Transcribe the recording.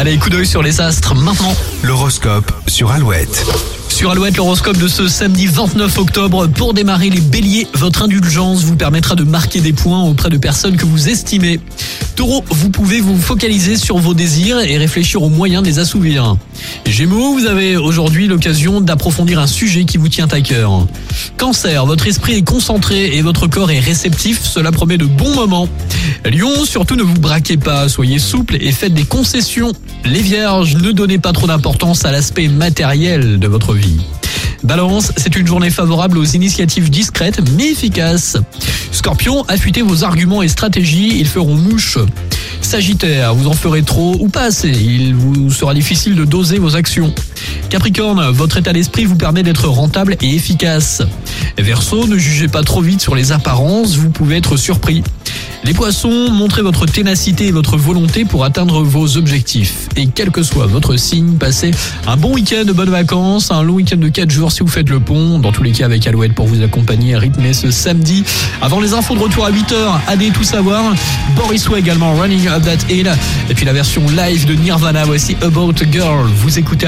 Allez, coup d'œil sur les astres maintenant. L'horoscope sur Alouette. Sur Alouette, l'horoscope de ce samedi 29 octobre. Pour démarrer les béliers, votre indulgence vous permettra de marquer des points auprès de personnes que vous estimez. Taureau, vous pouvez vous focaliser sur vos désirs et réfléchir aux moyens de les assouvir. Gémeaux, vous avez aujourd'hui l'occasion d'approfondir un sujet qui vous tient à cœur. Cancer, votre esprit est concentré et votre corps est réceptif, cela promet de bons moments. Lion, surtout ne vous braquez pas, soyez souple et faites des concessions. Les vierges, ne donnez pas trop d'importance à l'aspect matériel de votre vie. Balance, c'est une journée favorable aux initiatives discrètes mais efficaces. Scorpion, affûtez vos arguments et stratégies, ils feront mouche. Sagittaire, vous en ferez trop ou pas assez, il vous sera difficile de doser vos actions. Capricorne, votre état d'esprit vous permet d'être rentable et efficace. Verseau, ne jugez pas trop vite sur les apparences, vous pouvez être surpris. Les poissons, montrez votre ténacité et votre volonté pour atteindre vos objectifs. Et quel que soit votre signe, passez un bon week-end de bonnes vacances, un long week-end de 4 jours si vous faites le pont. Dans tous les cas avec Alouette pour vous accompagner et rythmer ce samedi. Avant les infos de retour à 8h, allez tout savoir. Boris Way également, Running Up That Hill. Et puis la version live de Nirvana, voici About Girl. Vous écoutez